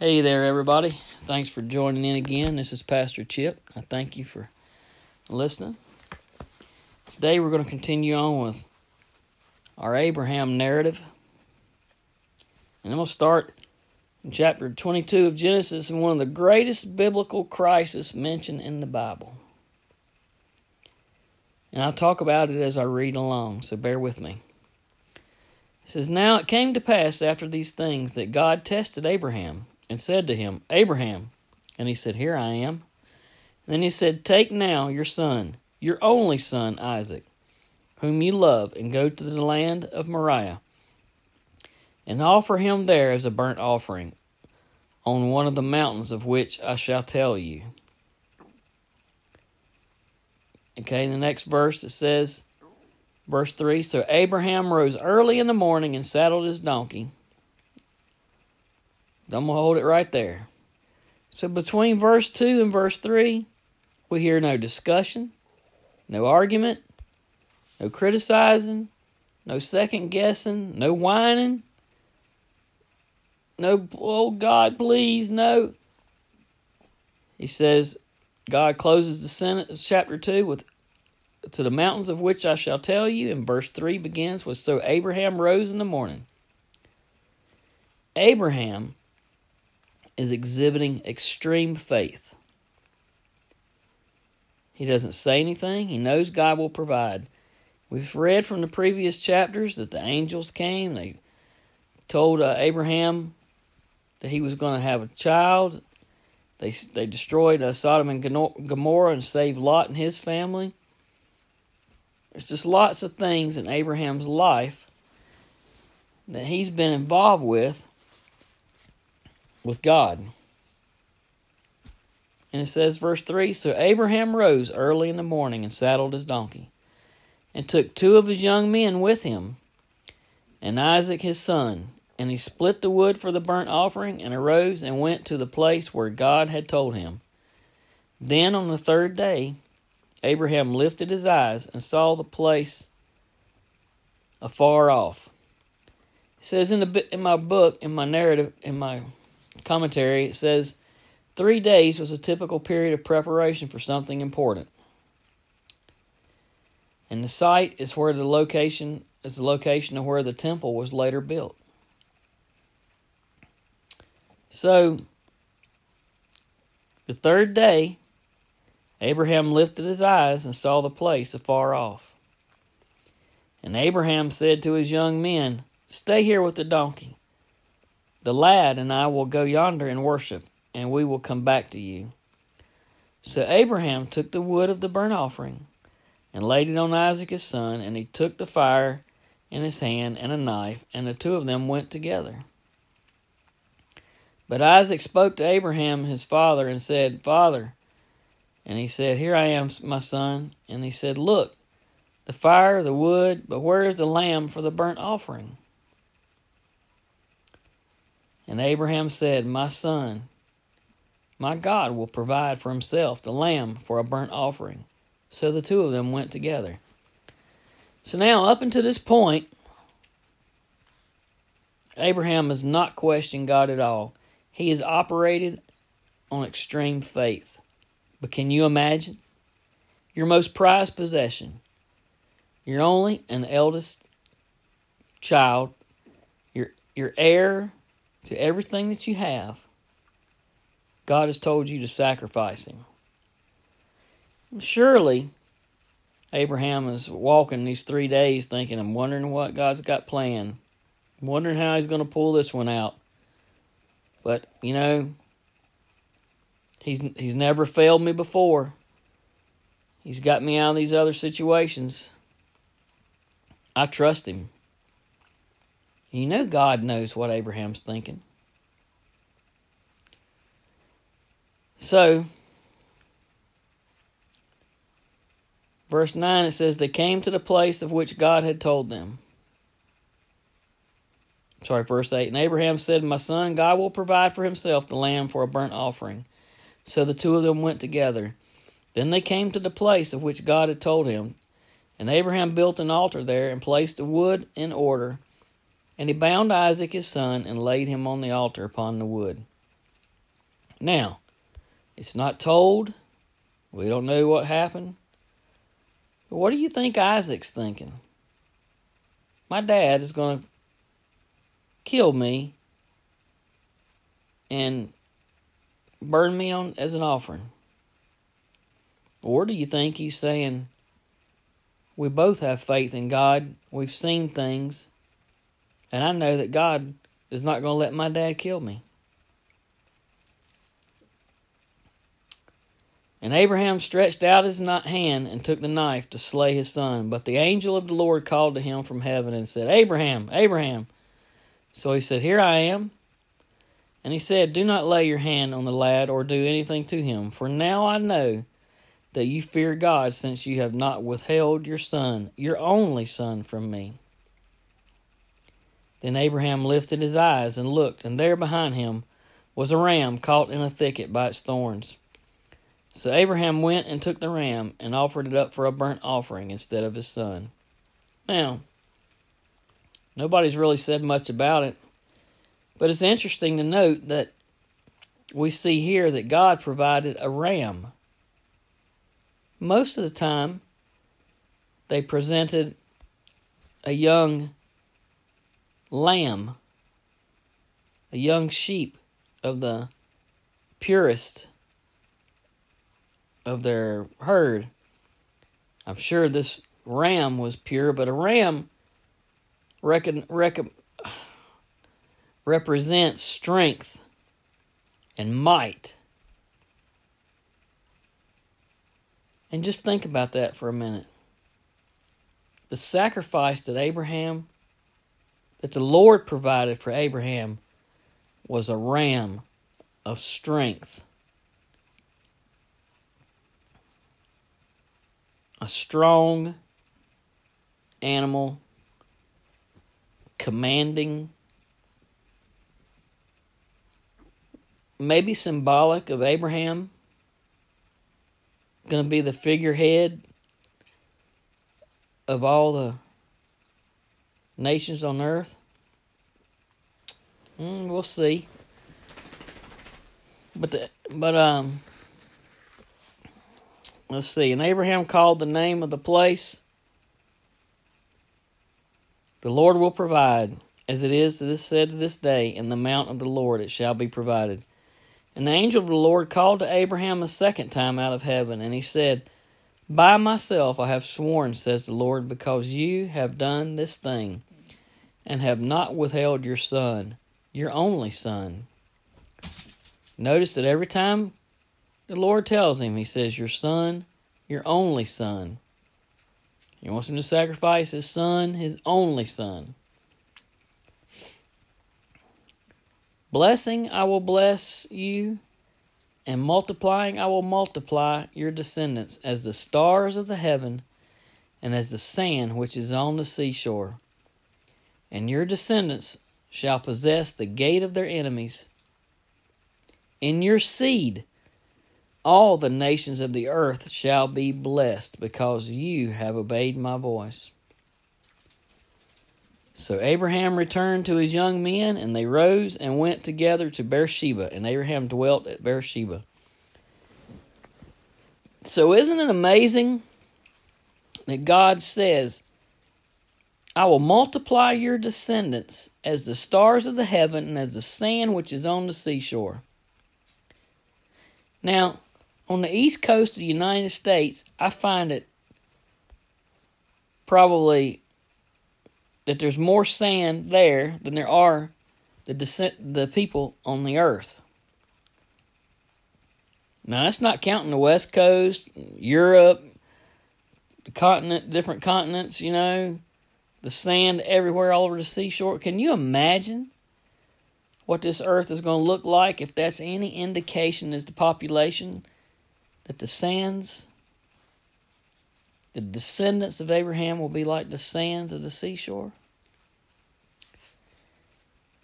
Hey there, everybody. Thanks for joining in again. This is Pastor Chip. I thank you for listening. Today, we're going to continue on with our Abraham narrative. And I'm going to start in chapter 22 of Genesis and one of the greatest biblical crises mentioned in the Bible. And I'll talk about it as I read along, so bear with me. It says, Now it came to pass after these things that God tested Abraham and said to him, Abraham. And he said, Here I am. And then he said, Take now your son, your only son, Isaac, whom you love, and go to the land of Moriah, and offer him there as a burnt offering on one of the mountains of which I shall tell you. Okay, the next verse it says, verse 3 So Abraham rose early in the morning and saddled his donkey I'm going to hold it right there. So between verse 2 and verse 3, we hear no discussion, no argument, no criticizing, no second guessing, no whining, no, oh God, please, no. He says, God closes the sentence, chapter 2 with, To the mountains of which I shall tell you, and verse 3 begins with, So Abraham rose in the morning. Abraham is exhibiting extreme faith. He doesn't say anything, he knows God will provide. We've read from the previous chapters that the angels came, they told uh, Abraham that he was going to have a child. They they destroyed uh, Sodom and Gomorrah and saved Lot and his family. There's just lots of things in Abraham's life that he's been involved with with God. And it says, verse 3 So Abraham rose early in the morning and saddled his donkey, and took two of his young men with him, and Isaac his son. And he split the wood for the burnt offering, and arose and went to the place where God had told him. Then on the third day, Abraham lifted his eyes and saw the place afar off. It says in the in my book, in my narrative, in my commentary, it says three days was a typical period of preparation for something important. And the site is where the location is the location of where the temple was later built. So the third day, Abraham lifted his eyes and saw the place afar off. And Abraham said to his young men, Stay here with the donkey. The lad and I will go yonder and worship, and we will come back to you. So Abraham took the wood of the burnt offering and laid it on Isaac his son, and he took the fire in his hand and a knife, and the two of them went together. But Isaac spoke to Abraham his father and said, Father, and he said, Here I am, my son. And he said, Look, the fire, the wood, but where is the lamb for the burnt offering? And Abraham said, My son, my God will provide for himself the lamb for a burnt offering. So the two of them went together. So now, up until this point, Abraham has not questioned God at all. He has operated on extreme faith. But can you imagine? Your most prized possession, your only and eldest child, your, your heir to everything that you have, God has told you to sacrifice him. Surely, Abraham is walking these three days thinking, I'm wondering what God's got planned. I'm wondering how he's going to pull this one out. But, you know, he's, he's never failed me before. He's got me out of these other situations. I trust him. You know, God knows what Abraham's thinking. So, verse 9 it says, They came to the place of which God had told them. Sorry, verse 8. And Abraham said, My son, God will provide for himself the lamb for a burnt offering. So the two of them went together. Then they came to the place of which God had told him. And Abraham built an altar there and placed the wood in order and he bound Isaac his son and laid him on the altar upon the wood. Now, it's not told. We don't know what happened. But what do you think Isaac's thinking? My dad is going to kill me and burn me on as an offering. Or do you think he's saying, we both have faith in God, we've seen things, and I know that God is not going to let my dad kill me? And Abraham stretched out his hand and took the knife to slay his son. But the angel of the Lord called to him from heaven and said, Abraham, Abraham. So he said, Here I am. And he said, Do not lay your hand on the lad or do anything to him, for now I know that you fear God, since you have not withheld your son, your only son, from me. Then Abraham lifted his eyes and looked, and there behind him was a ram caught in a thicket by its thorns. So Abraham went and took the ram and offered it up for a burnt offering instead of his son. Now, nobody's really said much about it, but it's interesting to note that we see here that God provided a ram. Most of the time, they presented a young lamb, a young sheep of the purest of their herd. I'm sure this ram was pure, but a ram reckon, reckon, represents strength and might. And just think about that for a minute. The sacrifice that Abraham, that the Lord provided for Abraham, was a ram of strength. A strong animal, commanding, maybe symbolic of Abraham, going to be the figurehead of all the nations on earth. Mm, we'll see. But the, but um Let's see. And Abraham called the name of the place. The Lord will provide, as it is that is said to this day, in the mount of the Lord it shall be provided. And the angel of the Lord called to Abraham a second time out of heaven, and he said, By myself I have sworn, says the Lord, because you have done this thing, and have not withheld your son, your only son. Notice that every time the Lord tells him, He says, Your son, your only son. He wants him to sacrifice his son, his only son. Blessing, I will bless you, and multiplying, I will multiply your descendants as the stars of the heaven and as the sand which is on the seashore. And your descendants shall possess the gate of their enemies. In your seed, all the nations of the earth shall be blessed because you have obeyed my voice. So Abraham returned to his young men, and they rose and went together to Beersheba, and Abraham dwelt at Beersheba. So, isn't it amazing that God says, I will multiply your descendants as the stars of the heaven and as the sand which is on the seashore? Now, on the east coast of the United States, I find it probably that there's more sand there than there are the descent, the people on the earth. Now that's not counting the west coast, Europe, the continent, different continents, you know, the sand everywhere all over the seashore. Can you imagine what this earth is going to look like if that's any indication as to population? that the sands, the descendants of Abraham will be like the sands of the seashore.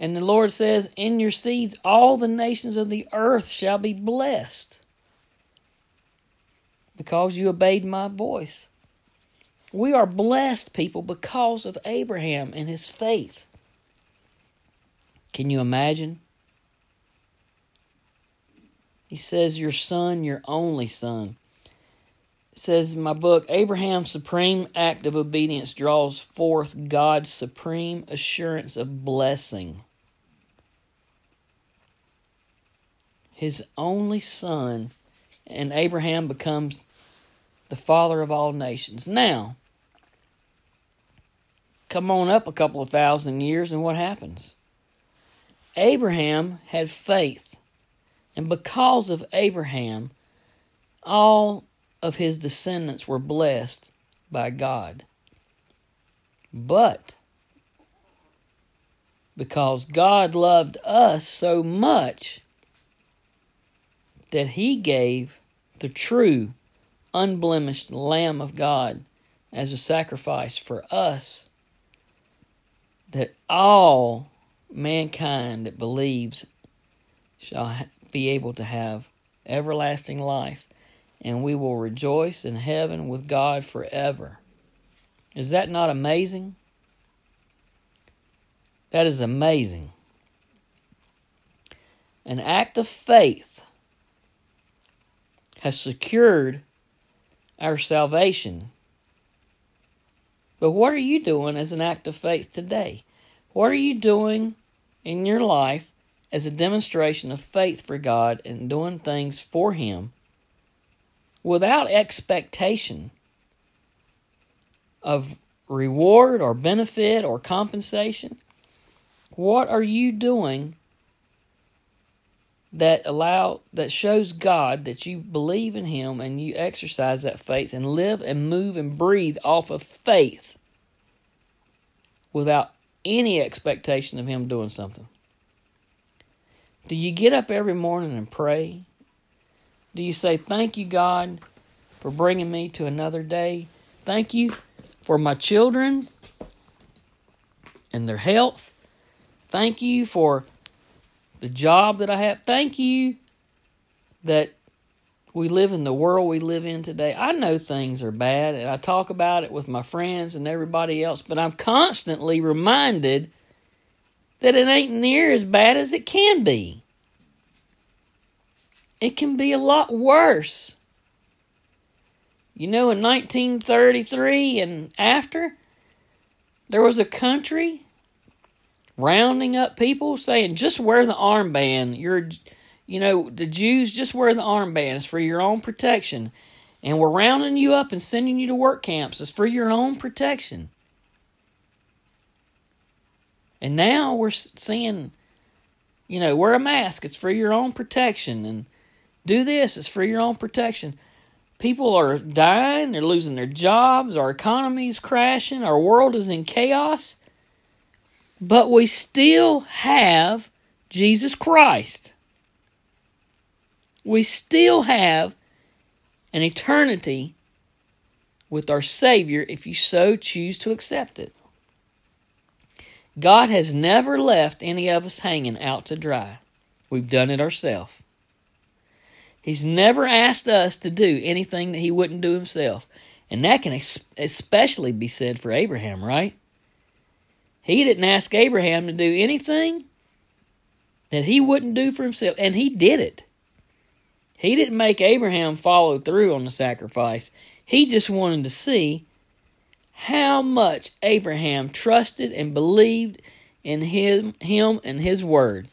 And the Lord says, In your seeds, all the nations of the earth shall be blessed because you obeyed my voice. We are blessed people because of Abraham and his faith. Can you imagine? He says, Your son, your only son. Says in my book, Abraham's supreme act of obedience draws forth God's supreme assurance of blessing. His only son, and Abraham becomes the father of all nations. Now, come on up a couple of thousand years, and what happens? Abraham had faith, and because of Abraham, all of his descendants were blessed by God. But because God loved us so much that he gave the true, unblemished Lamb of God as a sacrifice for us, that all mankind that believes shall be able to have everlasting life and we will rejoice in heaven with God forever. Is that not amazing? That is amazing. An act of faith has secured our salvation. But what are you doing as an act of faith today? What are you doing in your life as a demonstration of faith for God and doing things for Him without expectation of reward or benefit or compensation? What are you doing that allow that shows God that you believe in him and you exercise that faith and live and move and breathe off of faith without any expectation of him doing something? Do you get up every morning and pray? Do you say, Thank you, God, for bringing me to another day? Thank you for my children and their health. Thank you for the job that I have. Thank you that we live in the world we live in today. I know things are bad and I talk about it with my friends and everybody else, but I'm constantly reminded that it ain't near as bad as it can be. It can be a lot worse. You know, in 1933 and after, there was a country rounding up people saying, just wear the armband. You're, you know, the Jews just wear the armband. It's for your own protection. And we're rounding you up and sending you to work camps. It's for your own protection. And now we're seeing, you know, wear a mask. It's for your own protection. And do this, it's for your own protection. People are dying, they're losing their jobs, our economy is crashing, our world is in chaos. But we still have Jesus Christ. We still have an eternity with our Savior if you so choose to accept it. God has never left any of us hanging out to dry. We've done it ourselves. He's never asked us to do anything that he wouldn't do himself. And that can especially be said for Abraham, right? He didn't ask Abraham to do anything that he wouldn't do for himself, and he did it. He didn't make Abraham follow through on the sacrifice. He just wanted to see how much Abraham trusted and believed in him, him and his word.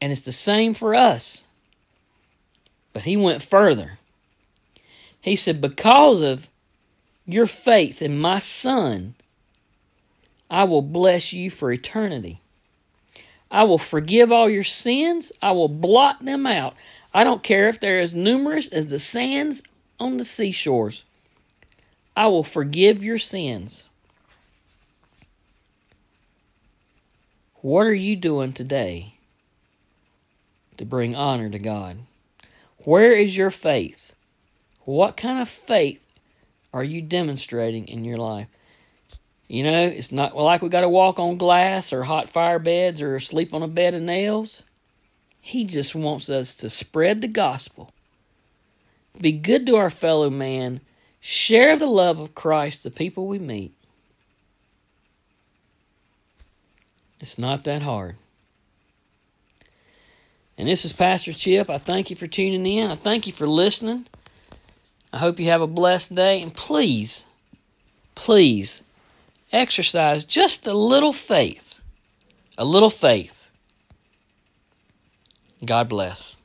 And it's the same for us. But he went further. He said, Because of your faith in my Son, I will bless you for eternity. I will forgive all your sins. I will blot them out. I don't care if they're as numerous as the sands on the seashores. I will forgive your sins. What are you doing today to bring honor to God. Where is your faith? What kind of faith are you demonstrating in your life? You know, it's not like we got to walk on glass or hot fire beds or sleep on a bed of nails. He just wants us to spread the gospel, be good to our fellow man, share the love of Christ the people we meet. It's not that hard. And this is Pastor Chip. I thank you for tuning in. I thank you for listening. I hope you have a blessed day. And please, please exercise just a little faith. A little faith. God bless.